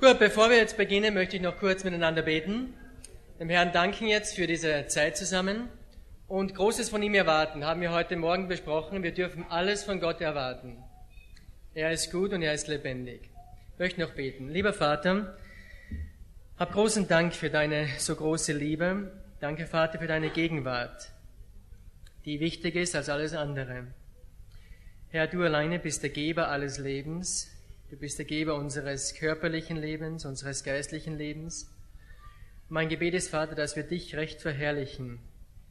Gut, bevor wir jetzt beginnen, möchte ich noch kurz miteinander beten. Dem Herrn danken jetzt für diese Zeit zusammen und Großes von ihm erwarten, haben wir heute Morgen besprochen. Wir dürfen alles von Gott erwarten. Er ist gut und er ist lebendig. Ich möchte noch beten. Lieber Vater, hab großen Dank für deine so große Liebe. Danke, Vater, für deine Gegenwart, die wichtig ist als alles andere. Herr, du alleine bist der Geber alles Lebens. Du bist der Geber unseres körperlichen Lebens, unseres geistlichen Lebens. Mein Gebet ist, Vater, dass wir dich recht verherrlichen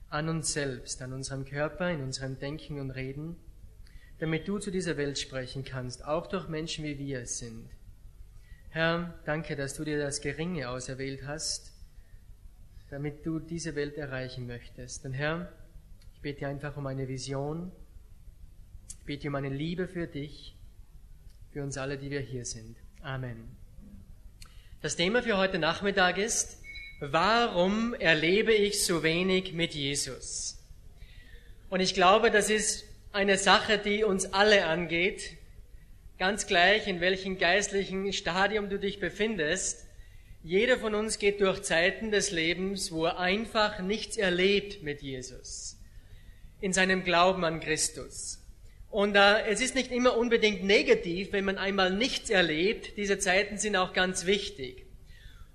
an uns selbst, an unserem Körper, in unserem Denken und Reden, damit du zu dieser Welt sprechen kannst, auch durch Menschen wie wir es sind. Herr, danke, dass du dir das Geringe auserwählt hast, damit du diese Welt erreichen möchtest. Und Herr, ich bete einfach um eine Vision, ich bete um eine Liebe für dich, für uns alle, die wir hier sind. Amen. Das Thema für heute Nachmittag ist, warum erlebe ich so wenig mit Jesus? Und ich glaube, das ist eine Sache, die uns alle angeht, ganz gleich, in welchem geistlichen Stadium du dich befindest. Jeder von uns geht durch Zeiten des Lebens, wo er einfach nichts erlebt mit Jesus, in seinem Glauben an Christus. Und äh, es ist nicht immer unbedingt negativ, wenn man einmal nichts erlebt. Diese Zeiten sind auch ganz wichtig.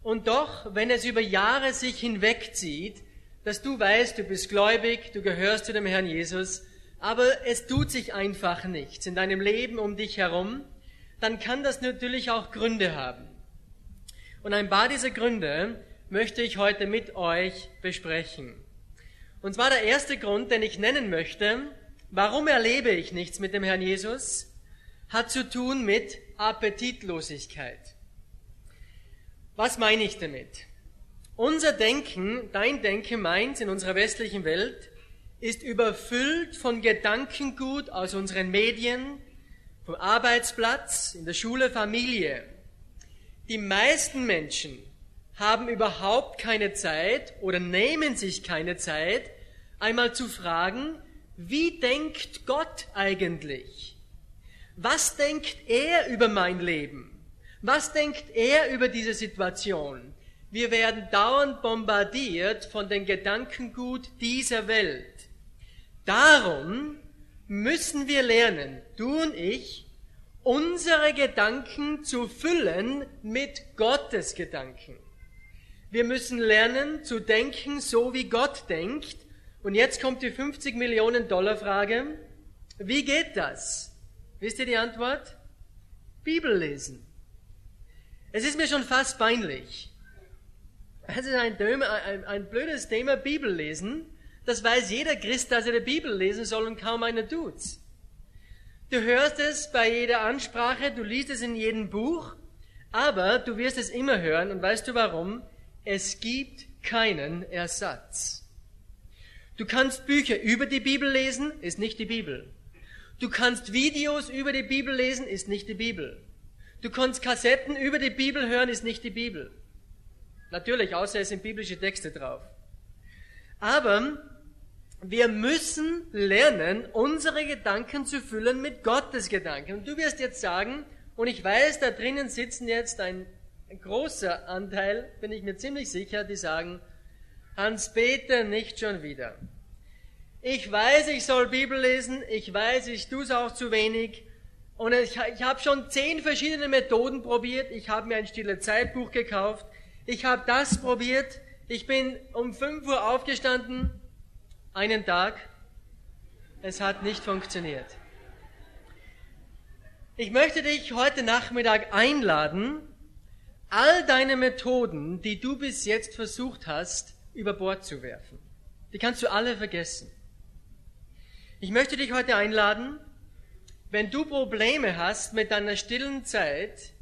Und doch, wenn es über Jahre sich hinwegzieht, dass du weißt, du bist gläubig, du gehörst zu dem Herrn Jesus, aber es tut sich einfach nichts in deinem Leben um dich herum, dann kann das natürlich auch Gründe haben. Und ein paar dieser Gründe möchte ich heute mit euch besprechen. Und zwar der erste Grund, den ich nennen möchte, Warum erlebe ich nichts mit dem Herrn Jesus? Hat zu tun mit Appetitlosigkeit. Was meine ich damit? Unser Denken, dein Denken, meins in unserer westlichen Welt, ist überfüllt von Gedankengut aus unseren Medien, vom Arbeitsplatz, in der Schule, Familie. Die meisten Menschen haben überhaupt keine Zeit oder nehmen sich keine Zeit, einmal zu fragen, wie denkt Gott eigentlich? Was denkt er über mein Leben? Was denkt er über diese Situation? Wir werden dauernd bombardiert von den Gedankengut dieser Welt. Darum müssen wir lernen, du und ich, unsere Gedanken zu füllen mit Gottes Gedanken. Wir müssen lernen zu denken, so wie Gott denkt, und jetzt kommt die 50 Millionen Dollar Frage. Wie geht das? Wisst ihr die Antwort? Bibel lesen. Es ist mir schon fast peinlich. Es ist ein, ein, ein blödes Thema, Bibel lesen. Das weiß jeder Christ, dass er die Bibel lesen soll und kaum einer tut's. Du hörst es bei jeder Ansprache, du liest es in jedem Buch, aber du wirst es immer hören und weißt du warum? Es gibt keinen Ersatz. Du kannst Bücher über die Bibel lesen, ist nicht die Bibel. Du kannst Videos über die Bibel lesen, ist nicht die Bibel. Du kannst Kassetten über die Bibel hören, ist nicht die Bibel. Natürlich, außer es sind biblische Texte drauf. Aber wir müssen lernen, unsere Gedanken zu füllen mit Gottes Gedanken. Und du wirst jetzt sagen, und ich weiß, da drinnen sitzen jetzt ein, großer Anteil, bin ich mir ziemlich sicher, die sagen, Hans-Peter, nicht schon wieder. Ich weiß, ich soll Bibel lesen, ich weiß, ich tue es auch zu wenig. Und ich, ich habe schon zehn verschiedene Methoden probiert. Ich habe mir ein stille Zeitbuch gekauft. Ich habe das probiert. Ich bin um 5 Uhr aufgestanden, einen Tag. Es hat nicht funktioniert. Ich möchte dich heute Nachmittag einladen, all deine Methoden, die du bis jetzt versucht hast, über Bord zu werfen. Die kannst du alle vergessen. Ich möchte dich heute einladen, wenn du Probleme hast mit deiner stillen Zeit,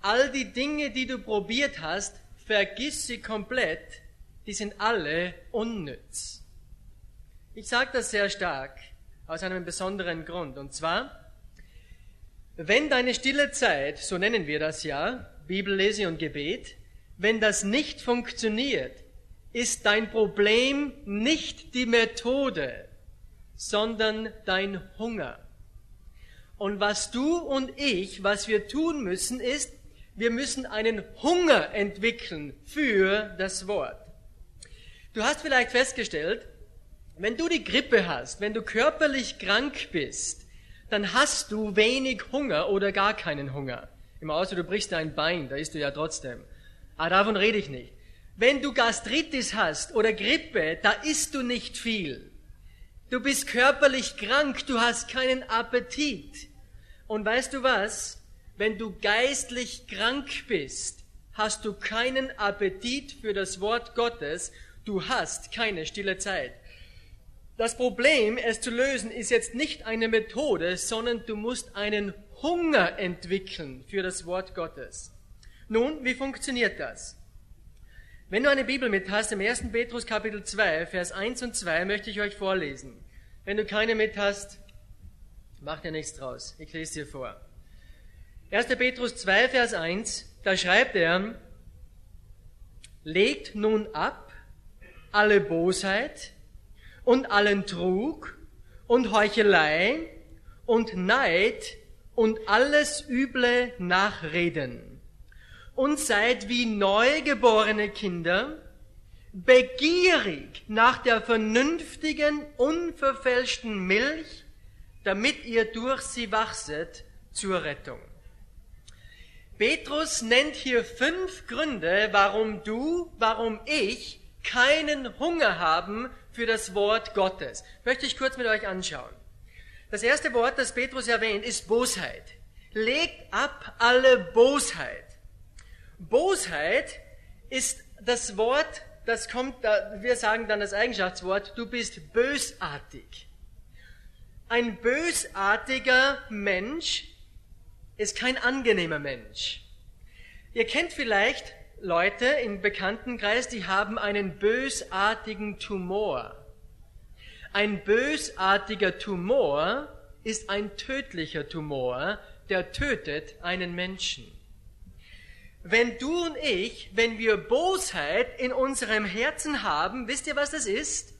all die Dinge, die du probiert hast, vergiss sie komplett, die sind alle unnütz. Ich sage das sehr stark aus einem besonderen Grund. Und zwar, wenn deine stille Zeit, so nennen wir das ja, Bibellese und Gebet, wenn das nicht funktioniert, ist dein Problem nicht die Methode, sondern dein Hunger. Und was du und ich, was wir tun müssen, ist, Wir müssen einen Hunger entwickeln für das Wort. Du hast vielleicht festgestellt, wenn du die Grippe hast, wenn du körperlich krank bist, dann hast du wenig Hunger oder gar keinen Hunger. Im Außer du brichst dein Bein, da isst du ja trotzdem. Aber davon rede ich nicht. Wenn du Gastritis hast oder Grippe, da isst du nicht viel. Du bist körperlich krank, du hast keinen Appetit. Und weißt du was? Wenn du geistlich krank bist, hast du keinen Appetit für das Wort Gottes, du hast keine stille Zeit. Das Problem, es zu lösen, ist jetzt nicht eine Methode, sondern du musst einen Hunger entwickeln für das Wort Gottes. Nun, wie funktioniert das? Wenn du eine Bibel mit hast, im 1. Petrus Kapitel 2, Vers 1 und 2 möchte ich euch vorlesen. Wenn du keine mit hast, mach dir nichts draus. Ich lese dir vor. 1. Petrus 2, Vers 1, da schreibt er, legt nun ab alle Bosheit, und allen Trug und Heuchelei und Neid und alles üble Nachreden. Und seid wie neugeborene Kinder, begierig nach der vernünftigen, unverfälschten Milch, damit ihr durch sie wachset zur Rettung. Petrus nennt hier fünf Gründe, warum du, warum ich keinen Hunger haben für das Wort Gottes. Möchte ich kurz mit euch anschauen. Das erste Wort, das Petrus erwähnt, ist Bosheit. Legt ab alle Bosheit. Bosheit ist das Wort, das kommt, wir sagen dann das Eigenschaftswort, du bist bösartig. Ein bösartiger Mensch ist kein angenehmer Mensch. Ihr kennt vielleicht Leute im Bekanntenkreis, die haben einen bösartigen Tumor. Ein bösartiger Tumor ist ein tödlicher Tumor, der tötet einen Menschen. Wenn du und ich, wenn wir Bosheit in unserem Herzen haben, wisst ihr, was das ist?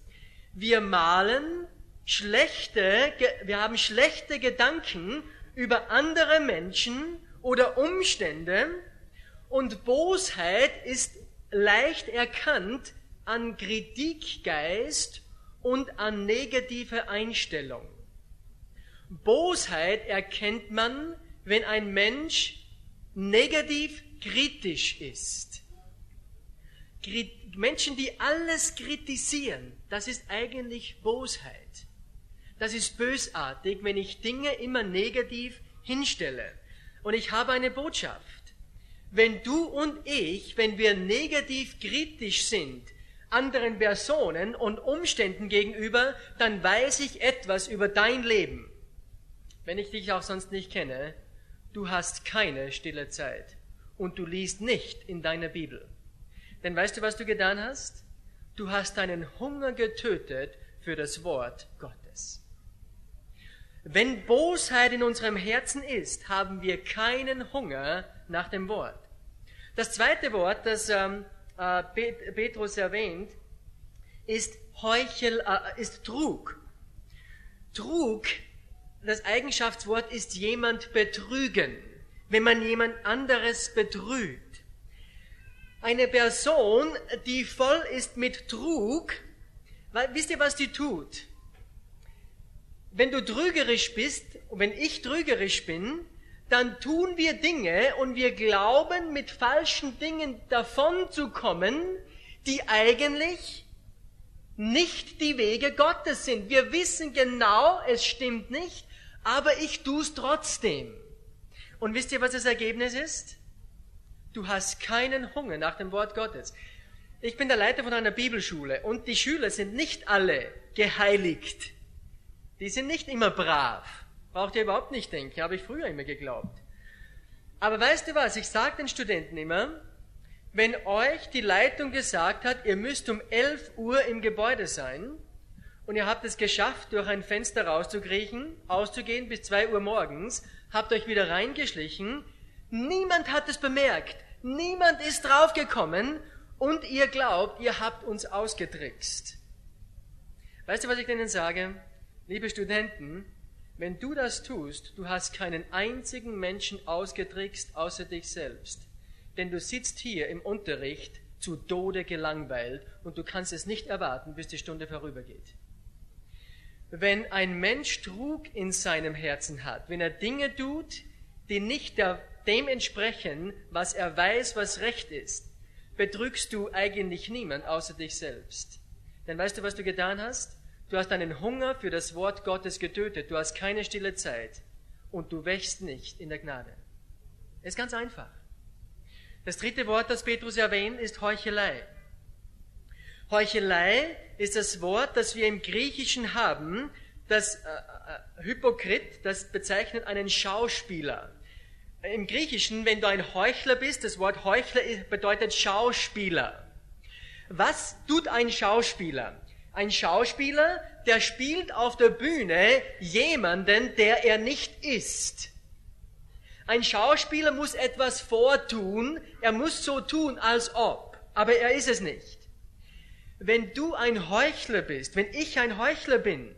Wir malen schlechte, wir haben schlechte Gedanken über andere Menschen oder Umstände, und Bosheit ist leicht erkannt an Kritikgeist und an negative Einstellung. Bosheit erkennt man, wenn ein Mensch negativ kritisch ist. Menschen, die alles kritisieren, das ist eigentlich Bosheit. Das ist bösartig, wenn ich Dinge immer negativ hinstelle. Und ich habe eine Botschaft. Wenn du und ich, wenn wir negativ kritisch sind, anderen Personen und Umständen gegenüber, dann weiß ich etwas über dein Leben. Wenn ich dich auch sonst nicht kenne, du hast keine stille Zeit und du liest nicht in deiner Bibel. Denn weißt du, was du getan hast? Du hast deinen Hunger getötet für das Wort Gottes. Wenn Bosheit in unserem Herzen ist, haben wir keinen Hunger nach dem Wort. Das zweite Wort, das ähm, äh, Petrus erwähnt, ist Heuchel, äh, ist Trug. Trug, das Eigenschaftswort ist jemand betrügen, wenn man jemand anderes betrügt. Eine Person, die voll ist mit Trug, weil, wisst ihr, was die tut? Wenn du trügerisch bist, und wenn ich trügerisch bin, dann tun wir Dinge und wir glauben, mit falschen Dingen davon zu kommen, die eigentlich nicht die Wege Gottes sind. Wir wissen genau, es stimmt nicht, aber ich tue es trotzdem. Und wisst ihr, was das Ergebnis ist? Du hast keinen Hunger nach dem Wort Gottes. Ich bin der Leiter von einer Bibelschule und die Schüler sind nicht alle geheiligt. Die sind nicht immer brav. Braucht ihr überhaupt nicht denken, habe ich früher immer geglaubt. Aber weißt du was, ich sage den Studenten immer, wenn euch die Leitung gesagt hat, ihr müsst um 11 Uhr im Gebäude sein und ihr habt es geschafft, durch ein Fenster rauszukriechen, auszugehen bis 2 Uhr morgens, habt euch wieder reingeschlichen, niemand hat es bemerkt, niemand ist draufgekommen und ihr glaubt, ihr habt uns ausgetrickst. Weißt du, was ich denen sage? Liebe Studenten, Wenn du das tust, du hast keinen einzigen Menschen ausgetrickst außer dich selbst. Denn du sitzt hier im Unterricht zu Tode gelangweilt und du kannst es nicht erwarten, bis die Stunde vorübergeht. Wenn ein Mensch Trug in seinem Herzen hat, wenn er Dinge tut, die nicht dem entsprechen, was er weiß, was recht ist, betrügst du eigentlich niemand außer dich selbst. Denn weißt du, was du getan hast? Du hast deinen Hunger für das Wort Gottes getötet. Du hast keine stille Zeit. Und du wächst nicht in der Gnade. ist ganz einfach. Das dritte Wort, das Petrus erwähnt, ist Heuchelei. Heuchelei ist das Wort, das wir im Griechischen haben, das äh, äh, Hypokrit, das bezeichnet einen Schauspieler. Im Griechischen, wenn du ein Heuchler bist, das Wort Heuchler bedeutet Schauspieler. Was tut ein Schauspieler? Ein Schauspieler, der spielt auf der Bühne jemanden, der er nicht ist. Ein Schauspieler muss etwas vortun, er muss so tun, als ob, aber er ist es nicht. Wenn du ein Heuchler bist, wenn ich ein Heuchler bin,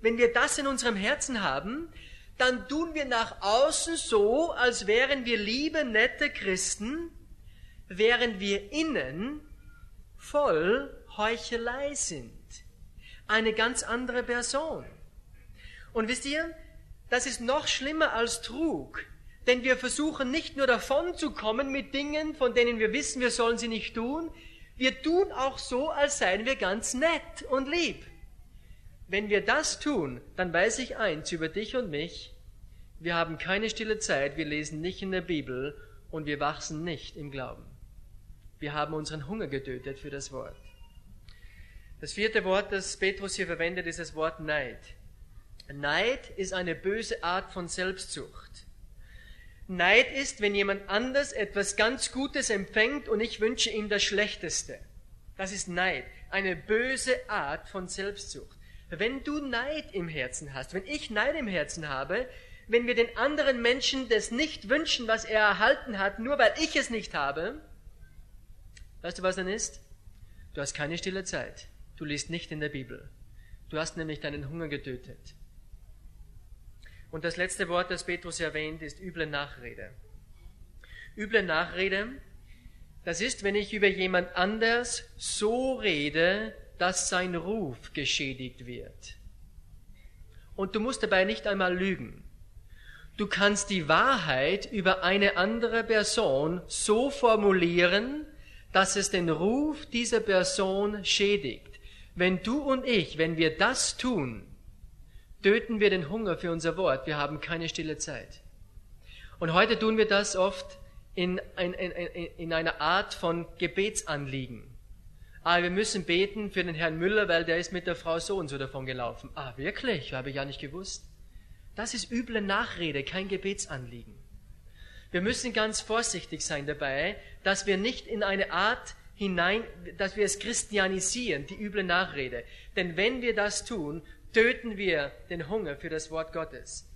wenn wir das in unserem Herzen haben, dann tun wir nach außen so, als wären wir liebe, nette Christen, während wir innen voll Heuchelei sind eine ganz andere Person. Und wisst ihr, das ist noch schlimmer als Trug, denn wir versuchen nicht nur davon zu kommen mit Dingen, von denen wir wissen, wir sollen sie nicht tun, wir tun auch so, als seien wir ganz nett und lieb. Wenn wir das tun, dann weiß ich eins über dich und mich, wir haben keine stille Zeit, wir lesen nicht in der Bibel und wir wachsen nicht im Glauben. Wir haben unseren Hunger getötet für das Wort. Das vierte Wort, das Petrus hier verwendet, ist das Wort Neid. Neid ist eine böse Art von Selbstsucht. Neid ist, wenn jemand anders etwas ganz Gutes empfängt und ich wünsche ihm das Schlechteste. Das ist Neid, eine böse Art von Selbstsucht. Wenn du Neid im Herzen hast, wenn ich Neid im Herzen habe, wenn wir den anderen Menschen das nicht wünschen, was er erhalten hat, nur weil ich es nicht habe, weißt du, was dann ist? Du hast keine stille Zeit. Du liest nicht in der Bibel. Du hast nämlich deinen Hunger getötet. Und das letzte Wort, das Petrus erwähnt, ist üble Nachrede. Üble Nachrede, das ist, wenn ich über jemand anders so rede, dass sein Ruf geschädigt wird. Und du musst dabei nicht einmal lügen. Du kannst die Wahrheit über eine andere Person so formulieren, dass es den Ruf dieser Person schädigt. Wenn du und ich, wenn wir das tun, töten wir den Hunger für unser Wort. Wir haben keine stille Zeit. Und heute tun wir das oft in, in, in, in einer Art von Gebetsanliegen. Ah, wir müssen beten für den Herrn Müller, weil der ist mit der Frau so und so davon gelaufen. Ah, wirklich? Habe ich ja nicht gewusst. Das ist üble Nachrede, kein Gebetsanliegen. Wir müssen ganz vorsichtig sein dabei, dass wir nicht in eine Art hinein, dass wir es christianisieren, die üble Nachrede. Denn wenn wir das tun, töten wir den Hunger für das Wort Gottes.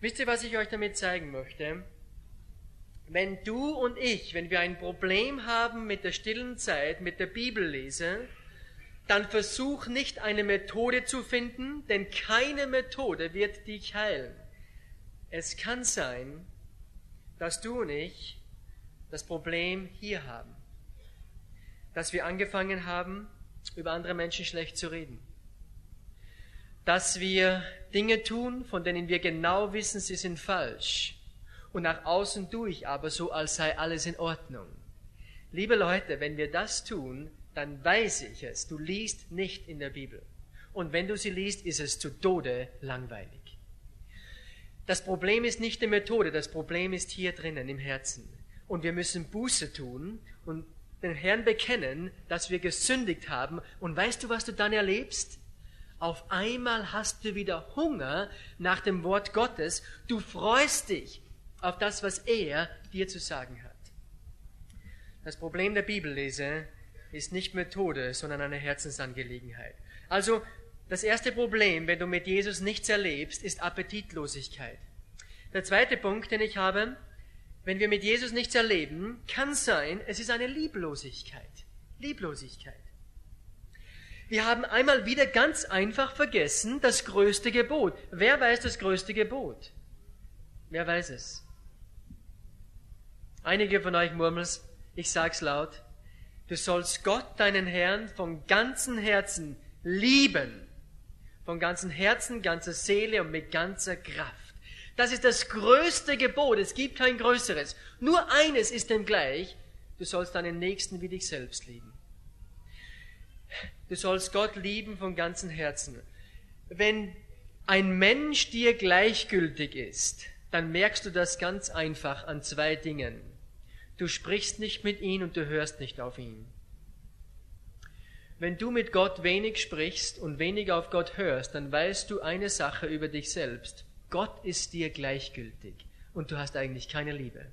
Wisst ihr, was ich euch damit zeigen möchte? Wenn du und ich, wenn wir ein Problem haben mit der stillen Zeit, mit der Bibellese, dann versuch nicht eine Methode zu finden, denn keine Methode wird dich heilen. Es kann sein, dass du und ich das Problem hier haben dass wir angefangen haben, über andere Menschen schlecht zu reden. Dass wir Dinge tun, von denen wir genau wissen, sie sind falsch. Und nach außen tue ich aber so, als sei alles in Ordnung. Liebe Leute, wenn wir das tun, dann weiß ich es. Du liest nicht in der Bibel. Und wenn du sie liest, ist es zu Tode langweilig. Das Problem ist nicht die Methode, das Problem ist hier drinnen im Herzen. Und wir müssen Buße tun und den Herrn bekennen, dass wir gesündigt haben. Und weißt du, was du dann erlebst? Auf einmal hast du wieder Hunger nach dem Wort Gottes. Du freust dich auf das, was er dir zu sagen hat. Das Problem der Bibellese ist nicht Methode, sondern eine Herzensangelegenheit. Also, das erste Problem, wenn du mit Jesus nichts erlebst, ist Appetitlosigkeit. Der zweite Punkt, den ich habe, wenn wir mit Jesus nichts erleben, kann sein, es ist eine Lieblosigkeit. Lieblosigkeit. Wir haben einmal wieder ganz einfach vergessen das größte Gebot. Wer weiß das größte Gebot? Wer weiß es? Einige von euch murmeln ich sag's laut. Du sollst Gott, deinen Herrn, von ganzem Herzen lieben. Von ganzem Herzen, ganzer Seele und mit ganzer Kraft. Das ist das größte Gebot. Es gibt kein größeres. Nur eines ist dem gleich. Du sollst deinen Nächsten wie dich selbst lieben. Du sollst Gott lieben von ganzem Herzen. Wenn ein Mensch dir gleichgültig ist, dann merkst du das ganz einfach an zwei Dingen. Du sprichst nicht mit ihm und du hörst nicht auf ihn. Wenn du mit Gott wenig sprichst und wenig auf Gott hörst, dann weißt du eine Sache über dich selbst. Gott ist dir gleichgültig und du hast eigentlich keine Liebe.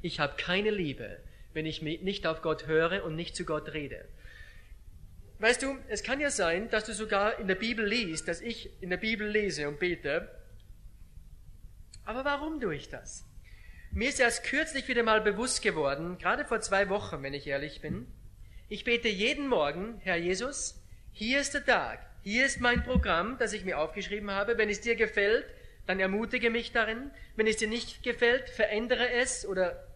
Ich habe keine Liebe, wenn ich nicht auf Gott höre und nicht zu Gott rede. Weißt du, es kann ja sein, dass du sogar in der Bibel liest, dass ich in der Bibel lese und bete. Aber warum tue ich das? Mir ist erst kürzlich wieder mal bewusst geworden, gerade vor zwei Wochen, wenn ich ehrlich bin. Ich bete jeden Morgen, Herr Jesus, hier ist der Tag, hier ist mein Programm, das ich mir aufgeschrieben habe. Wenn es dir gefällt, dann ermutige mich darin. Wenn es dir nicht gefällt, verändere es oder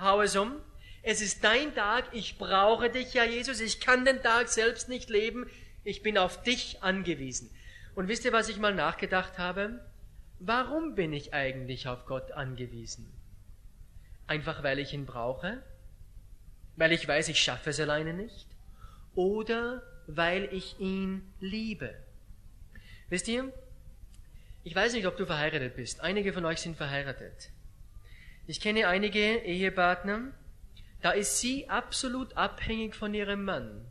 hau es um. Es ist dein Tag, ich brauche dich, ja Jesus, ich kann den Tag selbst nicht leben, ich bin auf dich angewiesen. Und wisst ihr, was ich mal nachgedacht habe? Warum bin ich eigentlich auf Gott angewiesen? Einfach weil ich ihn brauche? Weil ich weiß, ich schaffe es alleine nicht? Oder weil ich ihn liebe? Wisst ihr, ich weiß nicht, ob du verheiratet bist. Einige von euch sind verheiratet. Ich kenne einige Ehepartner, da ist sie absolut abhängig von ihrem Mann.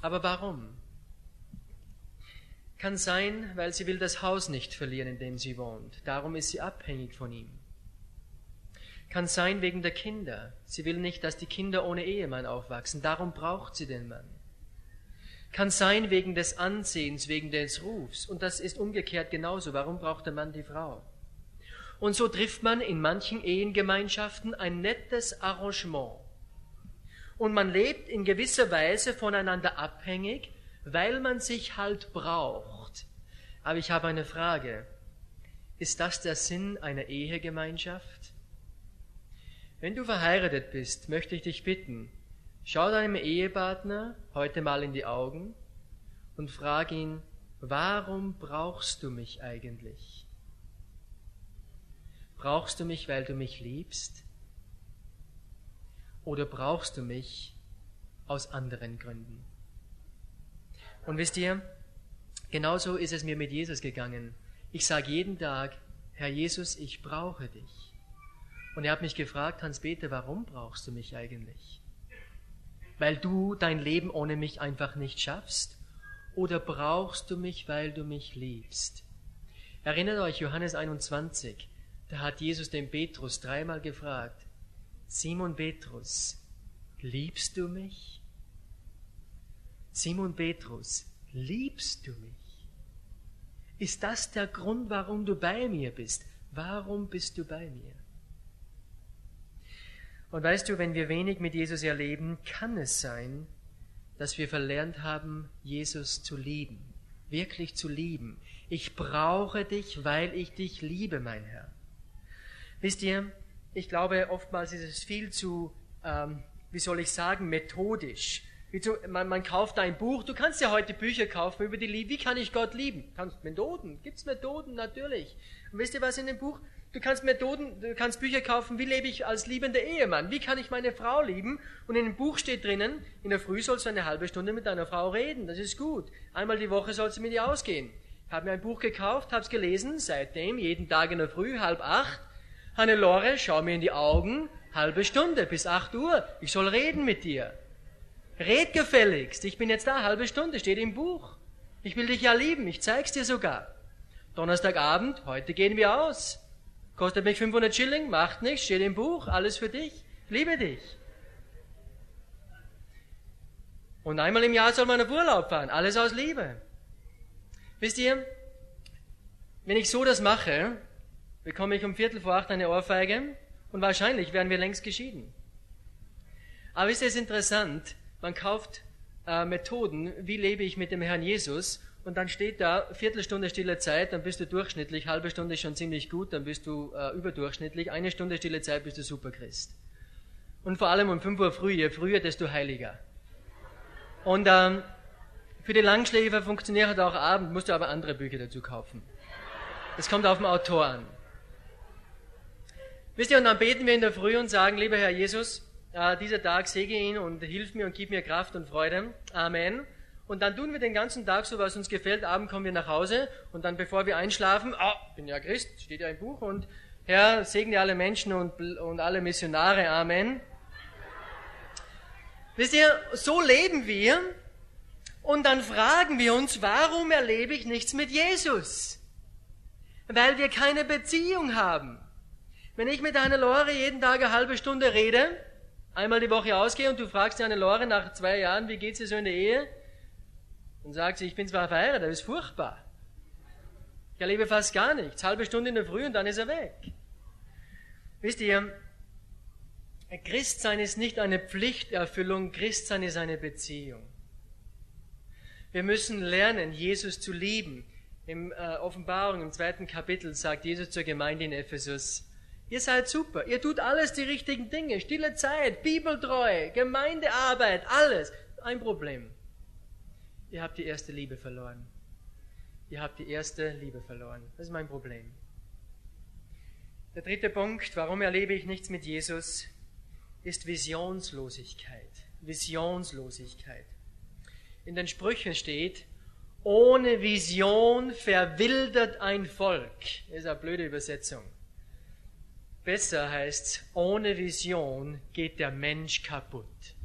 Aber warum? Kann sein, weil sie will das Haus nicht verlieren, in dem sie wohnt. Darum ist sie abhängig von ihm. Kann sein wegen der Kinder. Sie will nicht, dass die Kinder ohne Ehemann aufwachsen. Darum braucht sie den Mann. Kann sein wegen des Ansehens, wegen des Rufs. Und das ist umgekehrt genauso. Warum braucht der Mann die Frau? Und so trifft man in manchen Ehengemeinschaften ein nettes Arrangement. Und man lebt in gewisser Weise voneinander abhängig, weil man sich halt braucht. Aber ich habe eine Frage. Ist das der Sinn einer Ehegemeinschaft? Wenn du verheiratet bist, möchte ich dich bitten, schau deinem Ehepartner heute mal in die Augen und frag ihn, warum brauchst du mich eigentlich? Brauchst du mich, weil du mich liebst? Oder brauchst du mich aus anderen Gründen? Und wisst ihr, genauso ist es mir mit Jesus gegangen. Ich sage jeden Tag, Herr Jesus, ich brauche dich. Und er hat mich gefragt, Hans-Peter, warum brauchst du mich eigentlich? Weil du dein Leben ohne mich einfach nicht schaffst? Oder brauchst du mich, weil du mich liebst? Erinnert euch Johannes 21. Da hat Jesus den Petrus dreimal gefragt, Simon Petrus, liebst du mich? Simon Petrus, liebst du mich? Ist das der Grund, warum du bei mir bist? Warum bist du bei mir? Und weißt du, wenn wir wenig mit Jesus erleben, kann es sein, dass wir verlernt haben, Jesus zu lieben, wirklich zu lieben. Ich brauche dich, weil ich dich liebe, mein Herr. Wisst ihr, ich glaube, oftmals ist es viel zu, ähm, wie soll ich sagen, methodisch. Zu, man, man, kauft ein Buch, du kannst ja heute Bücher kaufen über die Liebe. Wie kann ich Gott lieben? Kannst Methoden, gibt's Methoden, natürlich. Und wisst ihr was in dem Buch? Du kannst Methoden, du kannst Bücher kaufen, wie lebe ich als liebender Ehemann? Wie kann ich meine Frau lieben? Und in dem Buch steht drinnen, in der Früh sollst du eine halbe Stunde mit deiner Frau reden. Das ist gut. Einmal die Woche sollst du mit ihr ausgehen. Ich habe mir ein Buch gekauft, habe es gelesen, seitdem jeden Tag in der Früh, halb acht, Hannelore, schau mir in die Augen, halbe Stunde bis acht Uhr, ich soll reden mit dir. Red gefälligst, ich bin jetzt da, halbe Stunde, steht im Buch. Ich will dich ja lieben, ich zeig's dir sogar. Donnerstagabend, heute gehen wir aus. Kostet mich 500 Schilling, macht nichts, steht im Buch, alles für dich, liebe dich. Und einmal im Jahr soll man auf Urlaub fahren, alles aus Liebe. Wisst ihr, wenn ich so das mache, bekomme ich um Viertel vor acht eine Ohrfeige und wahrscheinlich wären wir längst geschieden. Aber ist es interessant, man kauft, äh, Methoden, wie lebe ich mit dem Herrn Jesus. Und dann steht da Viertelstunde stille Zeit, dann bist du durchschnittlich, halbe Stunde ist schon ziemlich gut, dann bist du äh, überdurchschnittlich, eine Stunde stille Zeit bist du Superchrist. Und vor allem um 5 Uhr früh, je früher, desto heiliger. Und ähm, für die Langschläfer funktioniert auch Abend, musst du aber andere Bücher dazu kaufen. Das kommt auf den Autor an. Wisst ihr, und dann beten wir in der Früh und sagen, lieber Herr Jesus, äh, dieser Tag segne ihn und hilf mir und gib mir Kraft und Freude. Amen. Und dann tun wir den ganzen Tag so, was uns gefällt. Abend kommen wir nach Hause und dann, bevor wir einschlafen, ah, bin ja Christ, steht ja im Buch und Herr, segne alle Menschen und, und alle Missionare. Amen. Wisst ihr, so leben wir und dann fragen wir uns, warum erlebe ich nichts mit Jesus? Weil wir keine Beziehung haben. Wenn ich mit einer Lore jeden Tag eine halbe Stunde rede, einmal die Woche ausgehe und du fragst eine Lore nach zwei Jahren, wie geht's dir so in der Ehe? Und sagt sie, ich bin zwar verheiratet, aber ist furchtbar. Ich erlebe fast gar nichts. Halbe Stunde in der Früh und dann ist er weg. Wisst ihr, Christsein ist nicht eine Pflichterfüllung, Christsein ist eine Beziehung. Wir müssen lernen, Jesus zu lieben. Im äh, Offenbarung, im zweiten Kapitel, sagt Jesus zur Gemeinde in Ephesus, ihr seid super, ihr tut alles die richtigen Dinge, stille Zeit, Bibeltreue, Gemeindearbeit, alles. Ein Problem. Ihr habt die erste Liebe verloren. Ihr habt die erste Liebe verloren. Das ist mein Problem. Der dritte Punkt, warum erlebe ich nichts mit Jesus, ist Visionslosigkeit. Visionslosigkeit in den Sprüchen steht, ohne Vision verwildert ein Volk. Das ist eine blöde Übersetzung. Besser heißt ohne Vision geht der Mensch kaputt.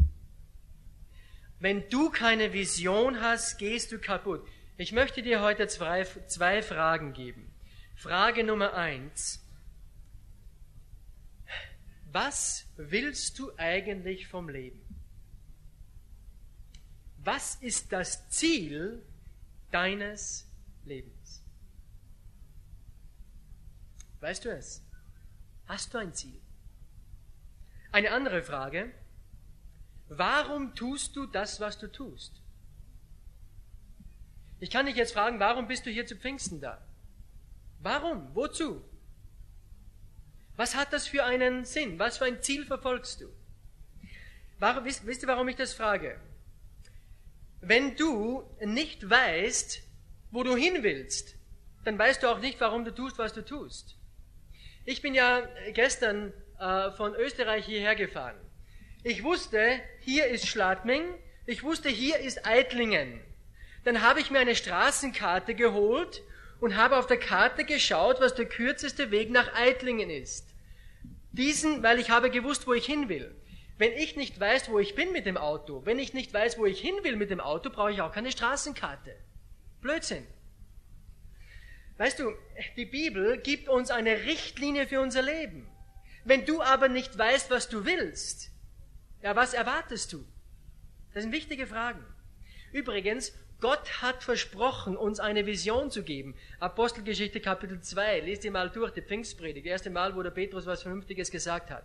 Wenn du keine Vision hast, gehst du kaputt. Ich möchte dir heute zwei, zwei Fragen geben. Frage Nummer eins. Was willst du eigentlich vom Leben? Was ist das Ziel deines Lebens? Weißt du es? Hast du ein Ziel? Eine andere Frage. Warum tust du das, was du tust? Ich kann dich jetzt fragen, warum bist du hier zu Pfingsten da? Warum? Wozu? Was hat das für einen Sinn? Was für ein Ziel verfolgst du? Warum, wisst, wisst ihr, warum ich das frage? Wenn du nicht weißt, wo du hin willst, dann weißt du auch nicht, warum du tust, was du tust. Ich bin ja gestern äh, von Österreich hierher gefahren. Ich wusste, hier ist Schladming, ich wusste, hier ist Eitlingen. Dann habe ich mir eine Straßenkarte geholt und habe auf der Karte geschaut, was der kürzeste Weg nach Eitlingen ist. Diesen, weil ich habe gewusst, wo ich hin will. Wenn ich nicht weiß, wo ich bin mit dem Auto, wenn ich nicht weiß, wo ich hin will mit dem Auto, brauche ich auch keine Straßenkarte. Blödsinn. Weißt du, die Bibel gibt uns eine Richtlinie für unser Leben. Wenn du aber nicht weißt, was du willst, ja, was erwartest du? Das sind wichtige Fragen. Übrigens, Gott hat versprochen, uns eine Vision zu geben. Apostelgeschichte Kapitel 2, lest ihr mal durch, die Pfingstpredigt, das erste Mal, wo der Petrus was Vernünftiges gesagt hat.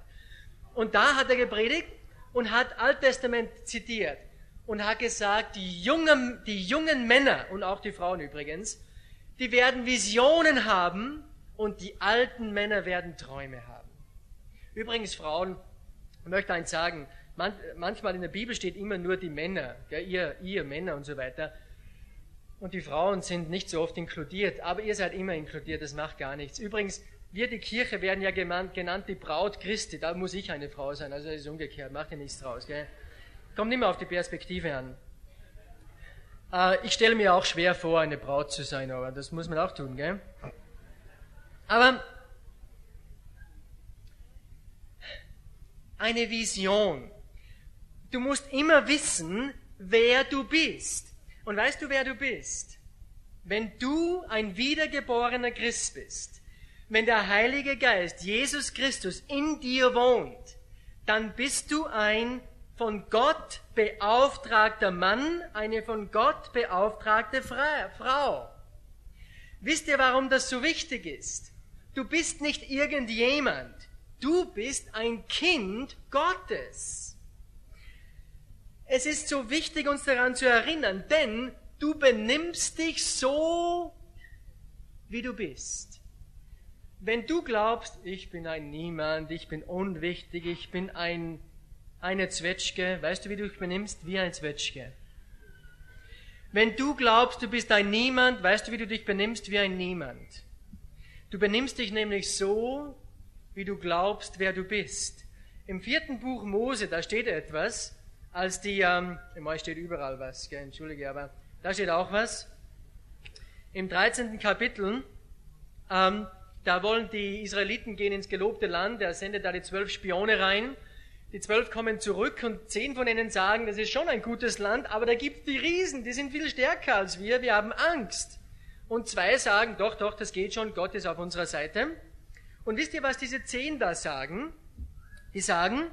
Und da hat er gepredigt und hat Alttestament zitiert und hat gesagt, die jungen, die jungen Männer und auch die Frauen übrigens, die werden Visionen haben und die alten Männer werden Träume haben. Übrigens, Frauen, ich möchte eins sagen, man, manchmal in der Bibel steht immer nur die Männer, gell, ihr, ihr Männer und so weiter. Und die Frauen sind nicht so oft inkludiert, aber ihr seid immer inkludiert, das macht gar nichts. Übrigens, wir, die Kirche, werden ja genannt, genannt die Braut Christi. Da muss ich eine Frau sein. Also das ist umgekehrt. Macht ja nichts draus. Gell? Kommt immer auf die Perspektive an. Äh, ich stelle mir auch schwer vor, eine Braut zu sein, aber das muss man auch tun. Gell? Aber eine Vision. Du musst immer wissen, wer du bist. Und weißt du, wer du bist? Wenn du ein wiedergeborener Christ bist, wenn der Heilige Geist, Jesus Christus, in dir wohnt, dann bist du ein von Gott beauftragter Mann, eine von Gott beauftragte Frau. Wisst ihr, warum das so wichtig ist? Du bist nicht irgendjemand. Du bist ein Kind Gottes. Es ist so wichtig, uns daran zu erinnern, denn du benimmst dich so, wie du bist. Wenn du glaubst, ich bin ein Niemand, ich bin unwichtig, ich bin ein, eine Zwetschge, weißt du, wie du dich benimmst? Wie ein Zwetschge. Wenn du glaubst, du bist ein Niemand, weißt du, wie du dich benimmst? Wie ein Niemand. Du benimmst dich nämlich so, wie du glaubst, wer du bist. Im vierten Buch Mose, da steht etwas, als die, ähm, im steht überall was, gell, entschuldige, aber da steht auch was. Im 13. Kapitel, ähm, da wollen die Israeliten gehen ins gelobte Land, er sendet da die zwölf Spione rein. Die zwölf kommen zurück und zehn von ihnen sagen, das ist schon ein gutes Land, aber da gibt die Riesen, die sind viel stärker als wir, wir haben Angst. Und zwei sagen, doch, doch, das geht schon, Gott ist auf unserer Seite. Und wisst ihr, was diese zehn da sagen? Die sagen,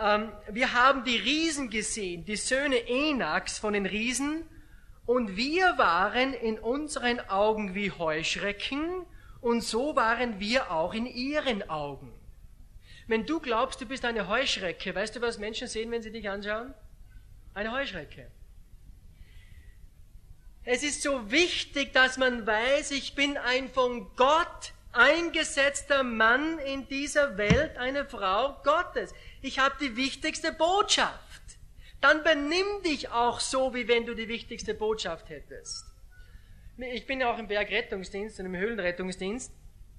ähm, wir haben die Riesen gesehen, die Söhne Enaks von den Riesen, und wir waren in unseren Augen wie Heuschrecken, und so waren wir auch in ihren Augen. Wenn du glaubst, du bist eine Heuschrecke, weißt du, was Menschen sehen, wenn sie dich anschauen? Eine Heuschrecke. Es ist so wichtig, dass man weiß, ich bin ein von Gott eingesetzter Mann in dieser Welt, eine Frau Gottes. Ich habe die wichtigste Botschaft. Dann benimm dich auch so, wie wenn du die wichtigste Botschaft hättest. Ich bin ja auch im Bergrettungsdienst und im Höhlenrettungsdienst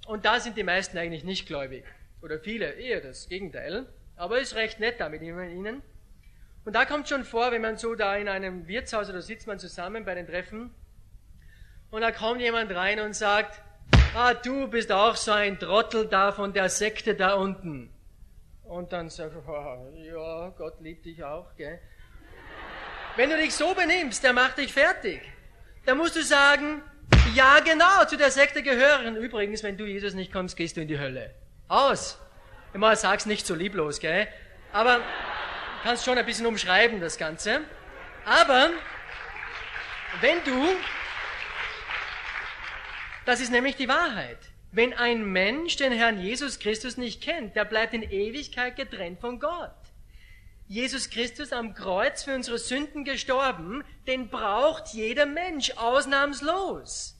und da sind die meisten eigentlich nicht gläubig. Oder viele, eher das Gegenteil. Aber ist recht nett da mit ihnen. Und da kommt schon vor, wenn man so da in einem Wirtshaus oder sitzt man zusammen bei den Treffen und da kommt jemand rein und sagt, ah, du bist auch so ein Trottel da von der Sekte da unten. Und dann sagt er, ja, Gott liebt dich auch, gell? Wenn du dich so benimmst, der macht dich fertig. Dann musst du sagen, ja genau, zu der Sekte gehören. Übrigens, wenn du Jesus nicht kommst, gehst du in die Hölle. Aus. Immer sag's nicht so lieblos, gell? Aber kannst schon ein bisschen umschreiben, das Ganze. Aber wenn du das ist nämlich die Wahrheit. Wenn ein Mensch den Herrn Jesus Christus nicht kennt, der bleibt in Ewigkeit getrennt von Gott. Jesus Christus am Kreuz für unsere Sünden gestorben, den braucht jeder Mensch ausnahmslos.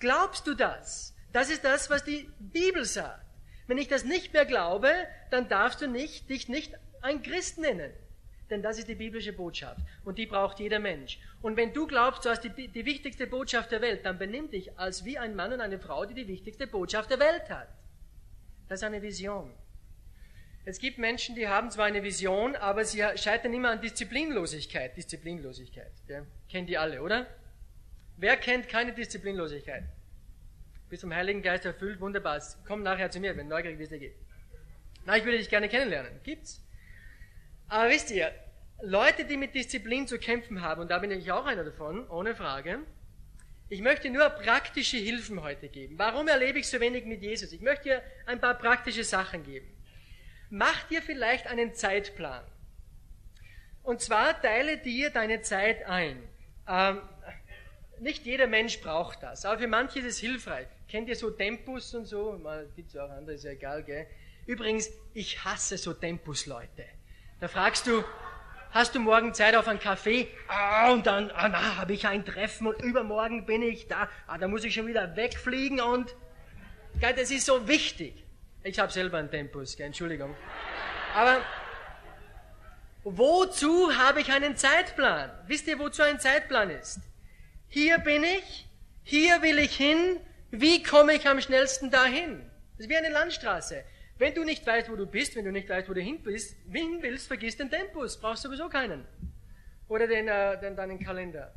Glaubst du das? Das ist das, was die Bibel sagt. Wenn ich das nicht mehr glaube, dann darfst du nicht, dich nicht ein Christ nennen. Denn das ist die biblische Botschaft und die braucht jeder Mensch. Und wenn du glaubst, du hast die, die wichtigste Botschaft der Welt, dann benimm dich als wie ein Mann und eine Frau, die die wichtigste Botschaft der Welt hat. Das ist eine Vision. Es gibt Menschen, die haben zwar eine Vision, aber sie scheitern immer an Disziplinlosigkeit. Disziplinlosigkeit. Ja, kennt ihr alle, oder? Wer kennt keine Disziplinlosigkeit? Bist vom Heiligen Geist erfüllt, wunderbar. Komm nachher zu mir, wenn neugierig dir geht. Na, ich würde dich gerne kennenlernen. Gibt's? Aber wisst ihr, Leute, die mit Disziplin zu kämpfen haben, und da bin ich auch einer davon, ohne Frage, ich möchte nur praktische Hilfen heute geben. Warum erlebe ich so wenig mit Jesus? Ich möchte dir ein paar praktische Sachen geben. Mach dir vielleicht einen Zeitplan. Und zwar teile dir deine Zeit ein. Ähm, nicht jeder Mensch braucht das, aber für manche ist es hilfreich. Kennt ihr so Tempus und so? Gibt es auch andere, ist ja egal, gell? Übrigens, ich hasse so Tempus-Leute. Da fragst du, hast du morgen Zeit auf einen Kaffee? Ah, und dann, ah, na, habe ich ein Treffen und übermorgen bin ich da. Ah, da muss ich schon wieder wegfliegen und, gell, das ist so wichtig. Ich habe selber einen Tempus, gell, Entschuldigung. Aber, wozu habe ich einen Zeitplan? Wisst ihr, wozu ein Zeitplan ist? Hier bin ich, hier will ich hin, wie komme ich am schnellsten dahin? Das ist wie eine Landstraße. Wenn du nicht weißt, wo du bist, wenn du nicht weißt, wo du hin willst, hin willst vergiss den Tempus, brauchst sowieso keinen. Oder den, äh, den, deinen Kalender.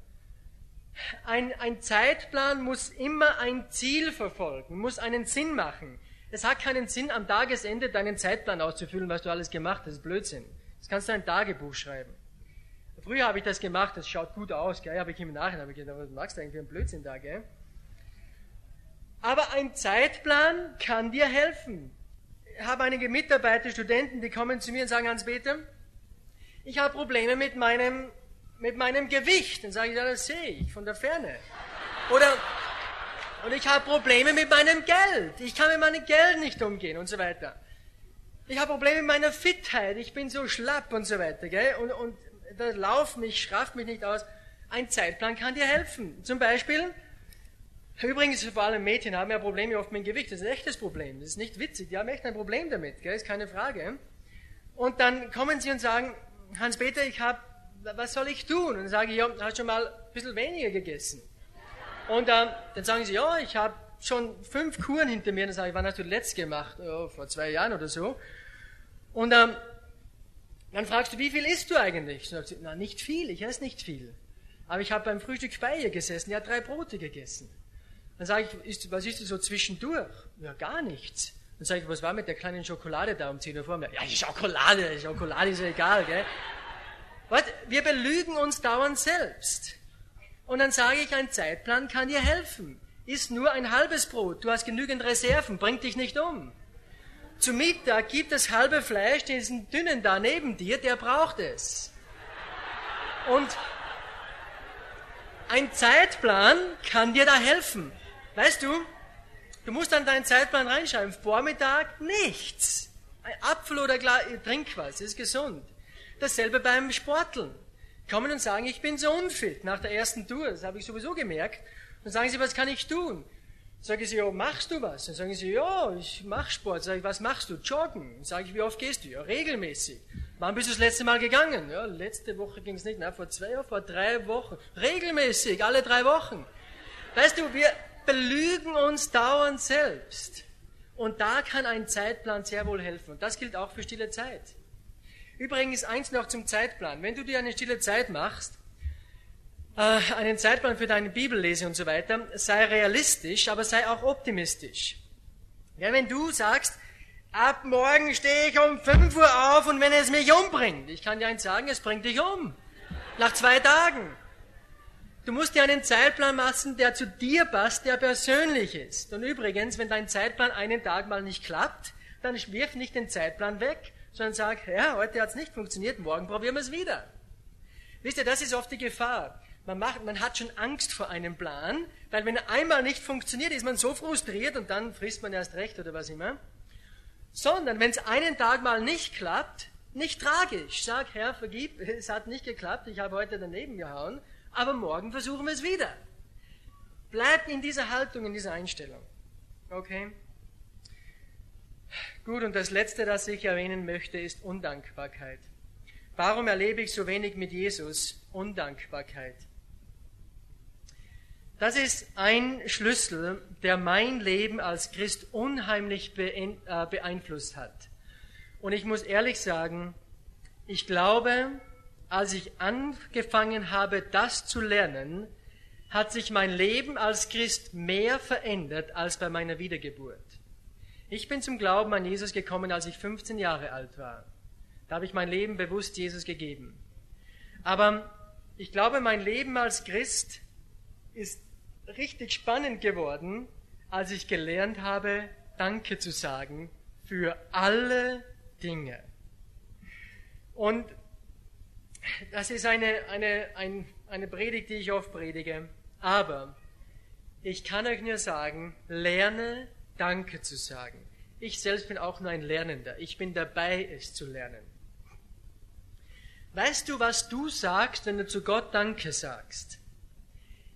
Ein, ein Zeitplan muss immer ein Ziel verfolgen, muss einen Sinn machen. Es hat keinen Sinn, am Tagesende deinen Zeitplan auszufüllen, was du alles gemacht hast. Blödsinn. Das kannst du ein Tagebuch schreiben. Früher habe ich das gemacht, das schaut gut aus, gell? habe ich im Nachhinein ich gedacht, was machst du eigentlich für einen Blödsinn da, gell? Aber ein Zeitplan kann dir helfen habe einige Mitarbeiter, Studenten, die kommen zu mir und sagen, Hans-Peter, ich habe Probleme mit meinem, mit meinem Gewicht. Dann sage ich, ja, das sehe ich von der Ferne. Oder, und ich habe Probleme mit meinem Geld. Ich kann mit meinem Geld nicht umgehen und so weiter. Ich habe Probleme mit meiner Fitheit. Ich bin so schlapp und so weiter. Gell? Und, und Lauf mich, schrafft mich nicht aus. Ein Zeitplan kann dir helfen. Zum Beispiel, übrigens vor allem Mädchen haben ja Probleme oft mit dem Gewicht. Das ist ein echtes Problem. Das ist nicht witzig. Die haben echt ein Problem damit, gell? ist keine Frage. Und dann kommen sie und sagen, Hans-Peter, ich habe, was soll ich tun? Und dann sage ich, ja, hast schon mal ein bisschen weniger gegessen. Und ähm, dann sagen sie, ja, ich habe schon fünf Kuren hinter mir. Dann sage ich, wann hast du letzt gemacht? Oh, vor zwei Jahren oder so. Und ähm, dann fragst du, wie viel isst du eigentlich? Dann sagst du, na, nicht viel, ich esse nicht viel. Aber ich habe beim Frühstück bei ihr gesessen, die hat drei Brote gegessen. Dann sage ich, was isst du so zwischendurch? Ja, gar nichts. Dann sage ich, was war mit der kleinen Schokolade da um 10 Uhr vor mir? Ja, die Schokolade, die Schokolade ist ja egal, gell? Was? Wir belügen uns dauernd selbst. Und dann sage ich, ein Zeitplan kann dir helfen. Iss nur ein halbes Brot, du hast genügend Reserven, bringt dich nicht um. Zum Mittag gibt es halbe Fleisch, diesen dünnen da neben dir, der braucht es. Und ein Zeitplan kann dir da helfen. Weißt du, du musst dann deinen Zeitplan reinschreiben. Vormittag nichts. Ein Apfel oder Glas, trink was, ist gesund. Dasselbe beim Sporteln. Kommen und sagen, ich bin so unfit nach der ersten Tour, das habe ich sowieso gemerkt. Dann sagen sie, was kann ich tun? Sage ich, ja, machst du was? Dann sagen sie, ja, ich mache Sport. Sage ich, was machst du? Joggen. Dann sage ich, wie oft gehst du? Ja, regelmäßig. Wann bist du das letzte Mal gegangen? Ja, letzte Woche ging es nicht, na, vor zwei oder vor drei Wochen. Regelmäßig, alle drei Wochen. Weißt du, wir belügen uns dauernd selbst. Und da kann ein Zeitplan sehr wohl helfen. Und das gilt auch für stille Zeit. Übrigens eins noch zum Zeitplan. Wenn du dir eine stille Zeit machst, einen Zeitplan für deine Bibel lese und so weiter, sei realistisch, aber sei auch optimistisch. Ja, wenn du sagst, ab morgen stehe ich um 5 Uhr auf und wenn es mich umbringt, ich kann dir eins sagen, es bringt dich um. Nach zwei Tagen. Du musst dir einen Zeitplan machen, der zu dir passt, der persönlich ist. Und übrigens, wenn dein Zeitplan einen Tag mal nicht klappt, dann wirf nicht den Zeitplan weg, sondern sag, ja, heute hat es nicht funktioniert, morgen probieren wir es wieder. Wisst ihr, das ist oft die Gefahr. Man, macht, man hat schon Angst vor einem Plan, weil wenn er einmal nicht funktioniert, ist man so frustriert und dann frisst man erst recht oder was immer. Sondern wenn es einen Tag mal nicht klappt, nicht tragisch. Sag, Herr, vergib, es hat nicht geklappt, ich habe heute daneben gehauen, aber morgen versuchen wir es wieder. Bleib in dieser Haltung, in dieser Einstellung. Okay? Gut, und das Letzte, das ich erwähnen möchte, ist Undankbarkeit. Warum erlebe ich so wenig mit Jesus? Undankbarkeit. Das ist ein Schlüssel, der mein Leben als Christ unheimlich äh, beeinflusst hat. Und ich muss ehrlich sagen, ich glaube, als ich angefangen habe, das zu lernen, hat sich mein Leben als Christ mehr verändert als bei meiner Wiedergeburt. Ich bin zum Glauben an Jesus gekommen, als ich 15 Jahre alt war. Da habe ich mein Leben bewusst Jesus gegeben. Aber ich glaube, mein Leben als Christ ist richtig spannend geworden, als ich gelernt habe, Danke zu sagen für alle Dinge. Und das ist eine, eine, ein, eine Predigt, die ich oft predige. Aber ich kann euch nur sagen, lerne Danke zu sagen. Ich selbst bin auch nur ein Lernender. Ich bin dabei, es zu lernen. Weißt du, was du sagst, wenn du zu Gott Danke sagst?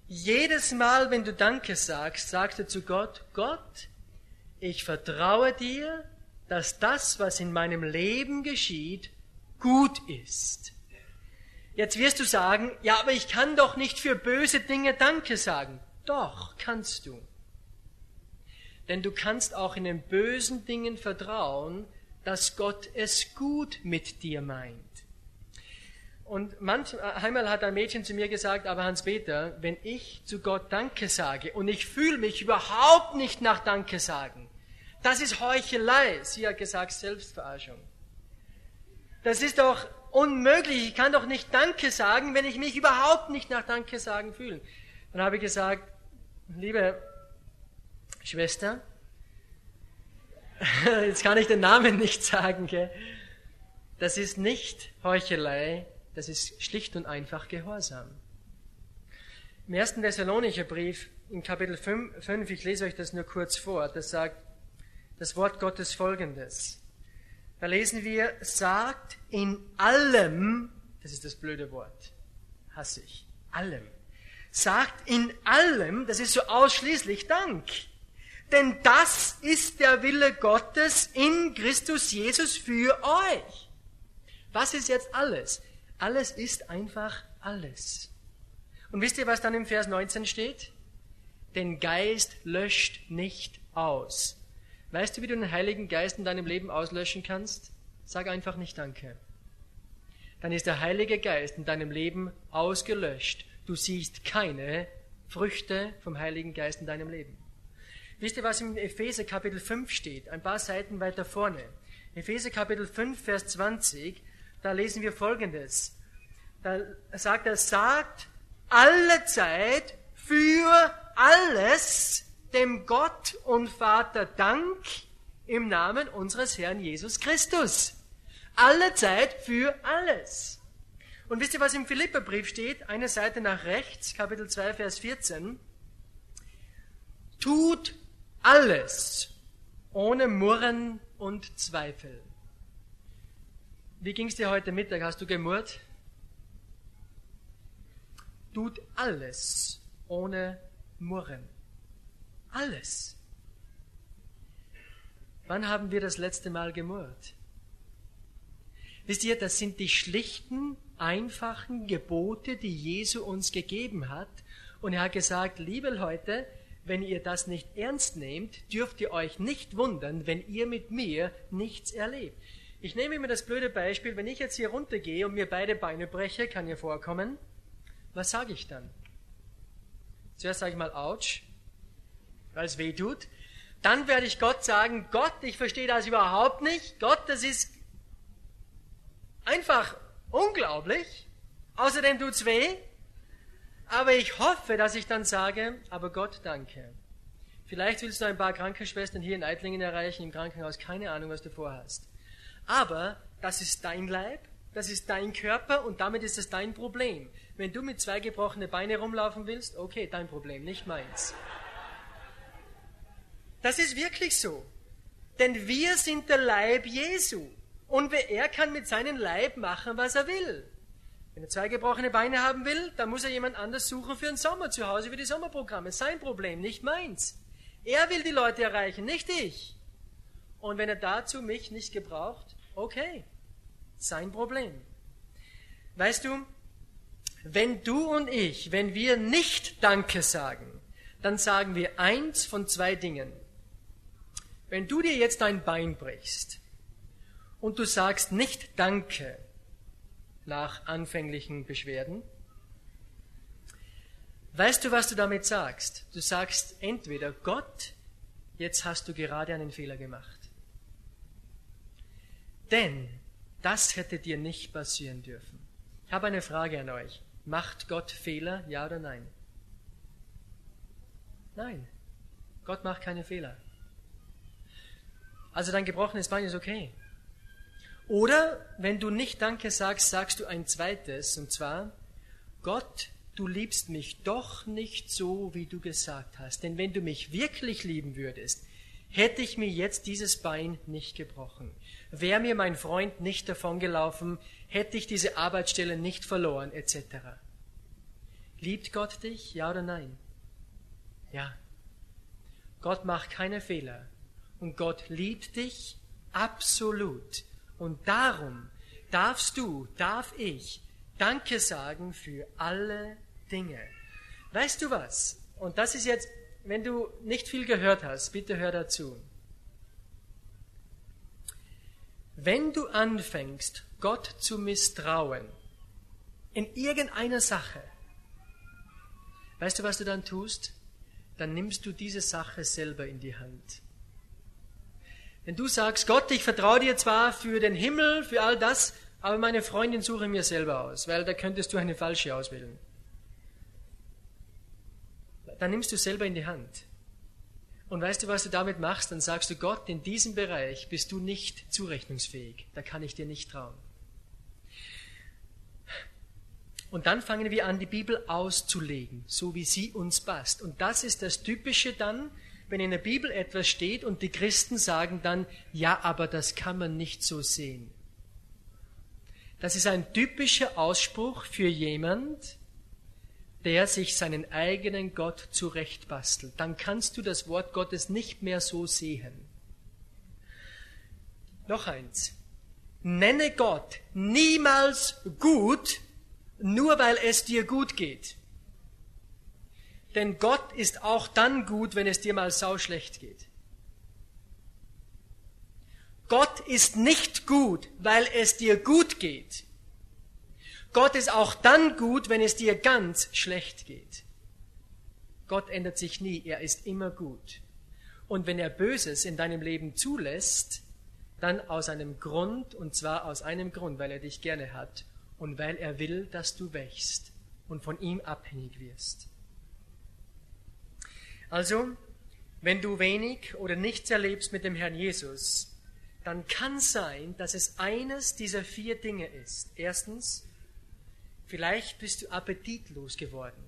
Jedes Mal, wenn du Danke sagst, sagst du zu Gott, Gott, ich vertraue dir, dass das, was in meinem Leben geschieht, gut ist. Jetzt wirst du sagen, ja, aber ich kann doch nicht für böse Dinge Danke sagen. Doch, kannst du. Denn du kannst auch in den bösen Dingen vertrauen, dass Gott es gut mit dir meint. Und manchmal hat ein Mädchen zu mir gesagt, aber Hans-Peter, wenn ich zu Gott Danke sage und ich fühle mich überhaupt nicht nach Danke sagen, das ist Heuchelei. Sie hat gesagt, Selbstverarschung. Das ist doch unmöglich. Ich kann doch nicht Danke sagen, wenn ich mich überhaupt nicht nach Danke sagen fühle. Dann habe ich gesagt, liebe Schwester, jetzt kann ich den Namen nicht sagen, gell? das ist nicht Heuchelei, das ist schlicht und einfach Gehorsam. Im ersten Thessalonicher Brief, in Kapitel 5, ich lese euch das nur kurz vor, das sagt das Wort Gottes folgendes. Da lesen wir, sagt in allem das ist das blöde Wort, hasse ich, allem. Sagt in allem, das ist so ausschließlich Dank. Denn das ist der Wille Gottes in Christus Jesus für euch. Was ist jetzt alles? Alles ist einfach alles. Und wisst ihr, was dann im Vers 19 steht? Den Geist löscht nicht aus. Weißt du, wie du den Heiligen Geist in deinem Leben auslöschen kannst? Sag einfach nicht Danke. Dann ist der Heilige Geist in deinem Leben ausgelöscht. Du siehst keine Früchte vom Heiligen Geist in deinem Leben. Wisst ihr, was im Epheser Kapitel 5 steht? Ein paar Seiten weiter vorne. Epheser Kapitel 5, Vers 20, da lesen wir Folgendes. Da sagt er, sagt alle Zeit für alles dem Gott und Vater Dank im Namen unseres Herrn Jesus Christus. Alle Zeit für alles. Und wisst ihr, was im Philipperbrief steht? Eine Seite nach rechts, Kapitel 2, Vers 14. Tut alles ohne Murren und Zweifel. Wie ging es dir heute Mittag? Hast du gemurrt? Tut alles ohne Murren. Alles. Wann haben wir das letzte Mal gemurrt? Wisst ihr, das sind die schlichten, einfachen Gebote, die Jesu uns gegeben hat. Und er hat gesagt, liebe Leute, wenn ihr das nicht ernst nehmt, dürft ihr euch nicht wundern, wenn ihr mit mir nichts erlebt. Ich nehme mir das blöde Beispiel, wenn ich jetzt hier runtergehe und mir beide Beine breche, kann ja vorkommen, was sage ich dann? Zuerst sage ich mal, ouch, weil es weh tut. Dann werde ich Gott sagen, Gott, ich verstehe das überhaupt nicht. Gott, das ist einfach unglaublich. Außerdem tut's weh. Aber ich hoffe, dass ich dann sage, aber Gott, danke. Vielleicht willst du ein paar Krankenschwestern hier in Eitlingen erreichen, im Krankenhaus, keine Ahnung, was du vorhast. Aber das ist dein Leib, das ist dein Körper und damit ist es dein Problem. Wenn du mit zwei gebrochenen Beinen rumlaufen willst, okay, dein Problem, nicht meins. Das ist wirklich so. Denn wir sind der Leib Jesu. Und er kann mit seinem Leib machen, was er will. Wenn er zwei gebrochene Beine haben will, dann muss er jemand anders suchen für den Sommer zu Hause, für die Sommerprogramme. Sein Problem, nicht meins. Er will die Leute erreichen, nicht ich. Und wenn er dazu mich nicht gebraucht, okay, sein Problem. Weißt du, wenn du und ich, wenn wir nicht Danke sagen, dann sagen wir eins von zwei Dingen. Wenn du dir jetzt dein Bein brichst und du sagst nicht Danke, nach anfänglichen Beschwerden. Weißt du, was du damit sagst? Du sagst entweder Gott, jetzt hast du gerade einen Fehler gemacht. Denn das hätte dir nicht passieren dürfen. Ich habe eine Frage an euch. Macht Gott Fehler, ja oder nein? Nein. Gott macht keine Fehler. Also dein gebrochenes Bein ist okay. Oder wenn du nicht Danke sagst, sagst du ein zweites, und zwar, Gott, du liebst mich doch nicht so, wie du gesagt hast. Denn wenn du mich wirklich lieben würdest, hätte ich mir jetzt dieses Bein nicht gebrochen. Wäre mir mein Freund nicht davongelaufen, hätte ich diese Arbeitsstelle nicht verloren, etc. Liebt Gott dich, ja oder nein? Ja. Gott macht keine Fehler. Und Gott liebt dich absolut. Und darum darfst du, darf ich Danke sagen für alle Dinge. Weißt du was? Und das ist jetzt, wenn du nicht viel gehört hast, bitte hör dazu. Wenn du anfängst, Gott zu misstrauen, in irgendeiner Sache, weißt du, was du dann tust? Dann nimmst du diese Sache selber in die Hand. Wenn du sagst, Gott, ich vertraue dir zwar für den Himmel, für all das, aber meine Freundin suche mir selber aus, weil da könntest du eine falsche auswählen. Dann nimmst du selber in die Hand. Und weißt du, was du damit machst? Dann sagst du, Gott, in diesem Bereich bist du nicht zurechnungsfähig. Da kann ich dir nicht trauen. Und dann fangen wir an, die Bibel auszulegen, so wie sie uns passt. Und das ist das Typische dann, wenn in der Bibel etwas steht und die Christen sagen dann, ja, aber das kann man nicht so sehen. Das ist ein typischer Ausspruch für jemand, der sich seinen eigenen Gott zurechtbastelt. Dann kannst du das Wort Gottes nicht mehr so sehen. Noch eins. Nenne Gott niemals gut, nur weil es dir gut geht. Denn Gott ist auch dann gut, wenn es dir mal sau schlecht geht. Gott ist nicht gut, weil es dir gut geht. Gott ist auch dann gut, wenn es dir ganz schlecht geht. Gott ändert sich nie, er ist immer gut. Und wenn er Böses in deinem Leben zulässt, dann aus einem Grund, und zwar aus einem Grund, weil er dich gerne hat und weil er will, dass du wächst und von ihm abhängig wirst. Also, wenn du wenig oder nichts erlebst mit dem Herrn Jesus, dann kann sein, dass es eines dieser vier Dinge ist. Erstens, vielleicht bist du appetitlos geworden.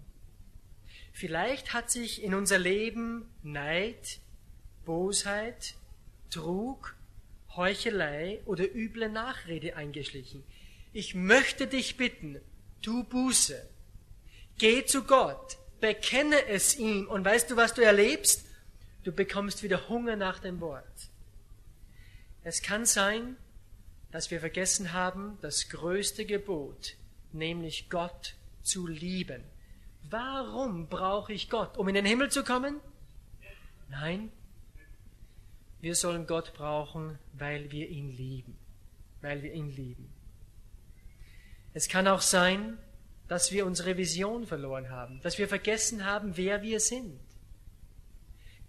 Vielleicht hat sich in unser Leben Neid, Bosheit, Trug, Heuchelei oder üble Nachrede eingeschlichen. Ich möchte dich bitten, tu Buße. Geh zu Gott, bekenne es ihm und weißt du, was du erlebst? Du bekommst wieder Hunger nach dem Wort. Es kann sein, dass wir vergessen haben, das größte Gebot, nämlich Gott zu lieben. Warum brauche ich Gott? Um in den Himmel zu kommen? Nein. Wir sollen Gott brauchen, weil wir ihn lieben. Weil wir ihn lieben. Es kann auch sein, dass wir unsere Vision verloren haben, dass wir vergessen haben, wer wir sind.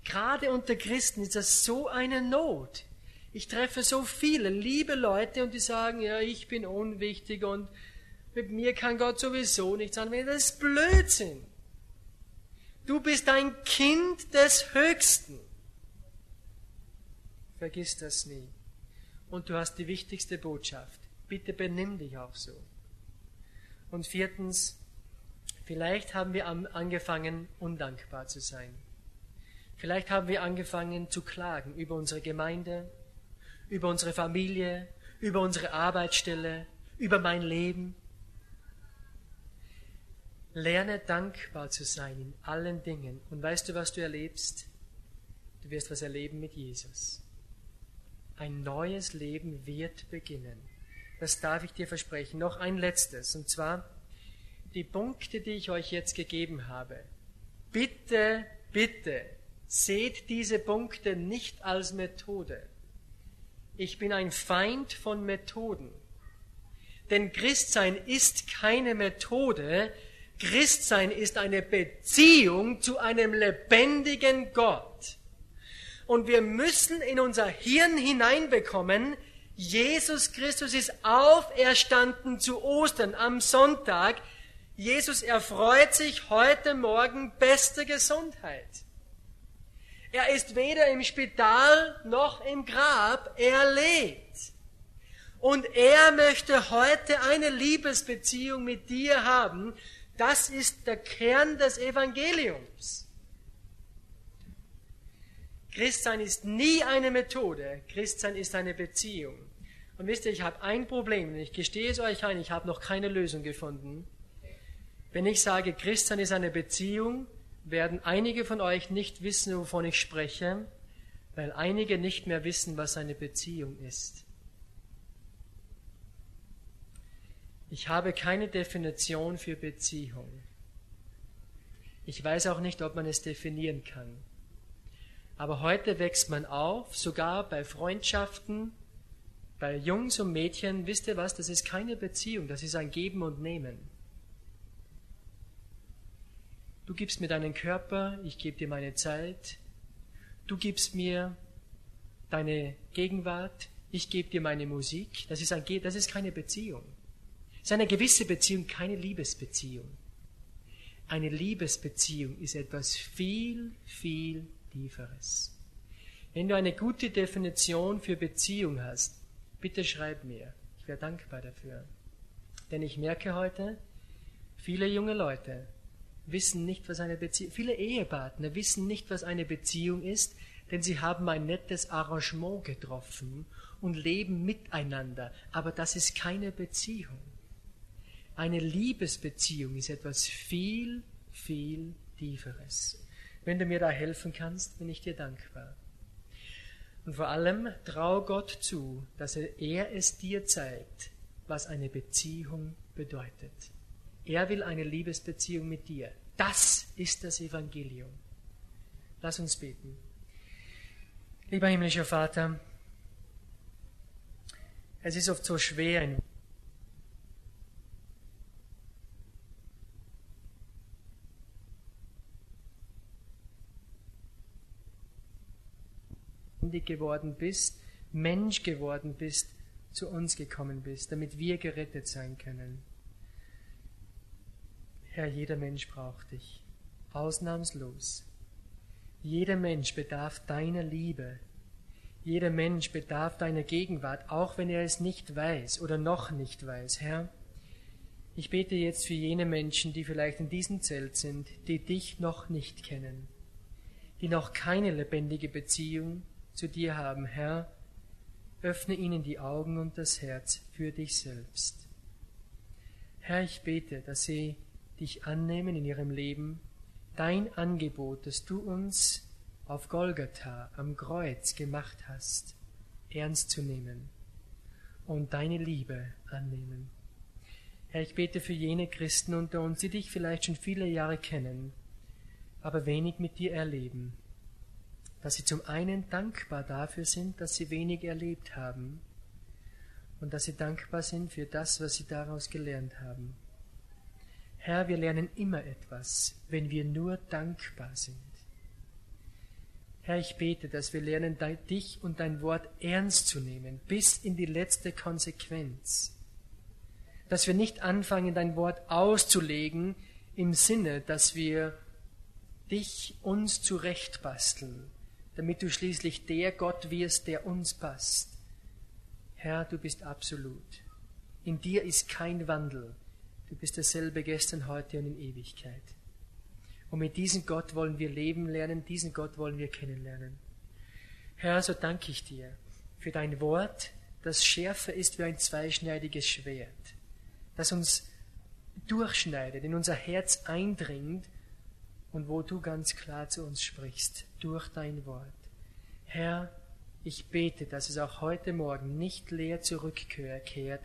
Gerade unter Christen ist das so eine Not. Ich treffe so viele liebe Leute und die sagen, ja, ich bin unwichtig und mit mir kann Gott sowieso nichts anwenden. Das ist Blödsinn. Du bist ein Kind des Höchsten. Vergiss das nie. Und du hast die wichtigste Botschaft. Bitte benimm dich auch so. Und viertens, vielleicht haben wir angefangen, undankbar zu sein. Vielleicht haben wir angefangen zu klagen über unsere Gemeinde, über unsere Familie, über unsere Arbeitsstelle, über mein Leben. Lerne dankbar zu sein in allen Dingen. Und weißt du, was du erlebst? Du wirst was erleben mit Jesus. Ein neues Leben wird beginnen. Das darf ich dir versprechen. Noch ein letztes, und zwar die Punkte, die ich euch jetzt gegeben habe. Bitte, bitte, seht diese Punkte nicht als Methode ich bin ein Feind von Methoden. Denn Christsein ist keine Methode, Christsein ist eine Beziehung zu einem lebendigen Gott. Und wir müssen in unser Hirn hineinbekommen, Jesus Christus ist auferstanden zu Ostern am Sonntag. Jesus erfreut sich heute Morgen beste Gesundheit. Er ist weder im Spital noch im Grab, er lebt. Und er möchte heute eine Liebesbeziehung mit dir haben. Das ist der Kern des Evangeliums. Christsein ist nie eine Methode, Christsein ist eine Beziehung. Und wisst ihr, ich habe ein Problem, ich gestehe es euch ein, ich habe noch keine Lösung gefunden. Wenn ich sage, Christsein ist eine Beziehung, werden einige von euch nicht wissen, wovon ich spreche, weil einige nicht mehr wissen, was eine Beziehung ist. Ich habe keine Definition für Beziehung. Ich weiß auch nicht, ob man es definieren kann. Aber heute wächst man auf, sogar bei Freundschaften, bei Jungs und Mädchen, wisst ihr was, das ist keine Beziehung, das ist ein Geben und Nehmen. Du gibst mir deinen Körper, ich gebe dir meine Zeit. Du gibst mir deine Gegenwart, ich gebe dir meine Musik. Das ist, ein, das ist keine Beziehung. Ist eine gewisse Beziehung, keine Liebesbeziehung. Eine Liebesbeziehung ist etwas viel, viel Tieferes. Wenn du eine gute Definition für Beziehung hast, bitte schreib mir. Ich wäre dankbar dafür. Denn ich merke heute, viele junge Leute wissen nicht, was eine Beziehung, viele Ehepartner wissen nicht, was eine Beziehung ist, denn sie haben ein nettes Arrangement getroffen und leben miteinander, aber das ist keine Beziehung. Eine Liebesbeziehung ist etwas viel, viel Tieferes. Wenn du mir da helfen kannst, bin ich dir dankbar. Und vor allem trau Gott zu, dass er es dir zeigt, was eine Beziehung bedeutet. Er will eine Liebesbeziehung mit dir. Das ist das Evangelium. Lass uns beten. Lieber himmlischer Vater, es ist oft so schwer, in geworden bist, Mensch geworden bist, zu uns gekommen bist, damit wir gerettet sein können. Herr, jeder Mensch braucht dich, ausnahmslos. Jeder Mensch bedarf deiner Liebe. Jeder Mensch bedarf deiner Gegenwart, auch wenn er es nicht weiß oder noch nicht weiß. Herr, ich bete jetzt für jene Menschen, die vielleicht in diesem Zelt sind, die dich noch nicht kennen, die noch keine lebendige Beziehung zu dir haben. Herr, öffne ihnen die Augen und das Herz für dich selbst. Herr, ich bete, dass sie dich annehmen in ihrem Leben, dein Angebot, das du uns auf Golgatha am Kreuz gemacht hast, ernst zu nehmen und deine Liebe annehmen. Herr, ich bete für jene Christen unter uns, die dich vielleicht schon viele Jahre kennen, aber wenig mit dir erleben, dass sie zum einen dankbar dafür sind, dass sie wenig erlebt haben und dass sie dankbar sind für das, was sie daraus gelernt haben. Herr, wir lernen immer etwas, wenn wir nur dankbar sind. Herr, ich bete, dass wir lernen, dich und dein Wort ernst zu nehmen, bis in die letzte Konsequenz. Dass wir nicht anfangen, dein Wort auszulegen im Sinne, dass wir dich uns zurechtbasteln, damit du schließlich der Gott wirst, der uns passt. Herr, du bist absolut. In dir ist kein Wandel. Du bist dasselbe gestern, heute und in Ewigkeit. Und mit diesem Gott wollen wir leben lernen, diesen Gott wollen wir kennenlernen. Herr, so danke ich dir für dein Wort, das schärfer ist wie ein zweischneidiges Schwert, das uns durchschneidet, in unser Herz eindringt und wo du ganz klar zu uns sprichst, durch dein Wort. Herr, ich bete, dass es auch heute Morgen nicht leer zurückkehrt,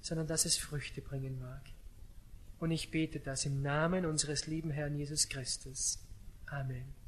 sondern dass es Früchte bringen mag. Und ich bete das im Namen unseres lieben Herrn Jesus Christus. Amen.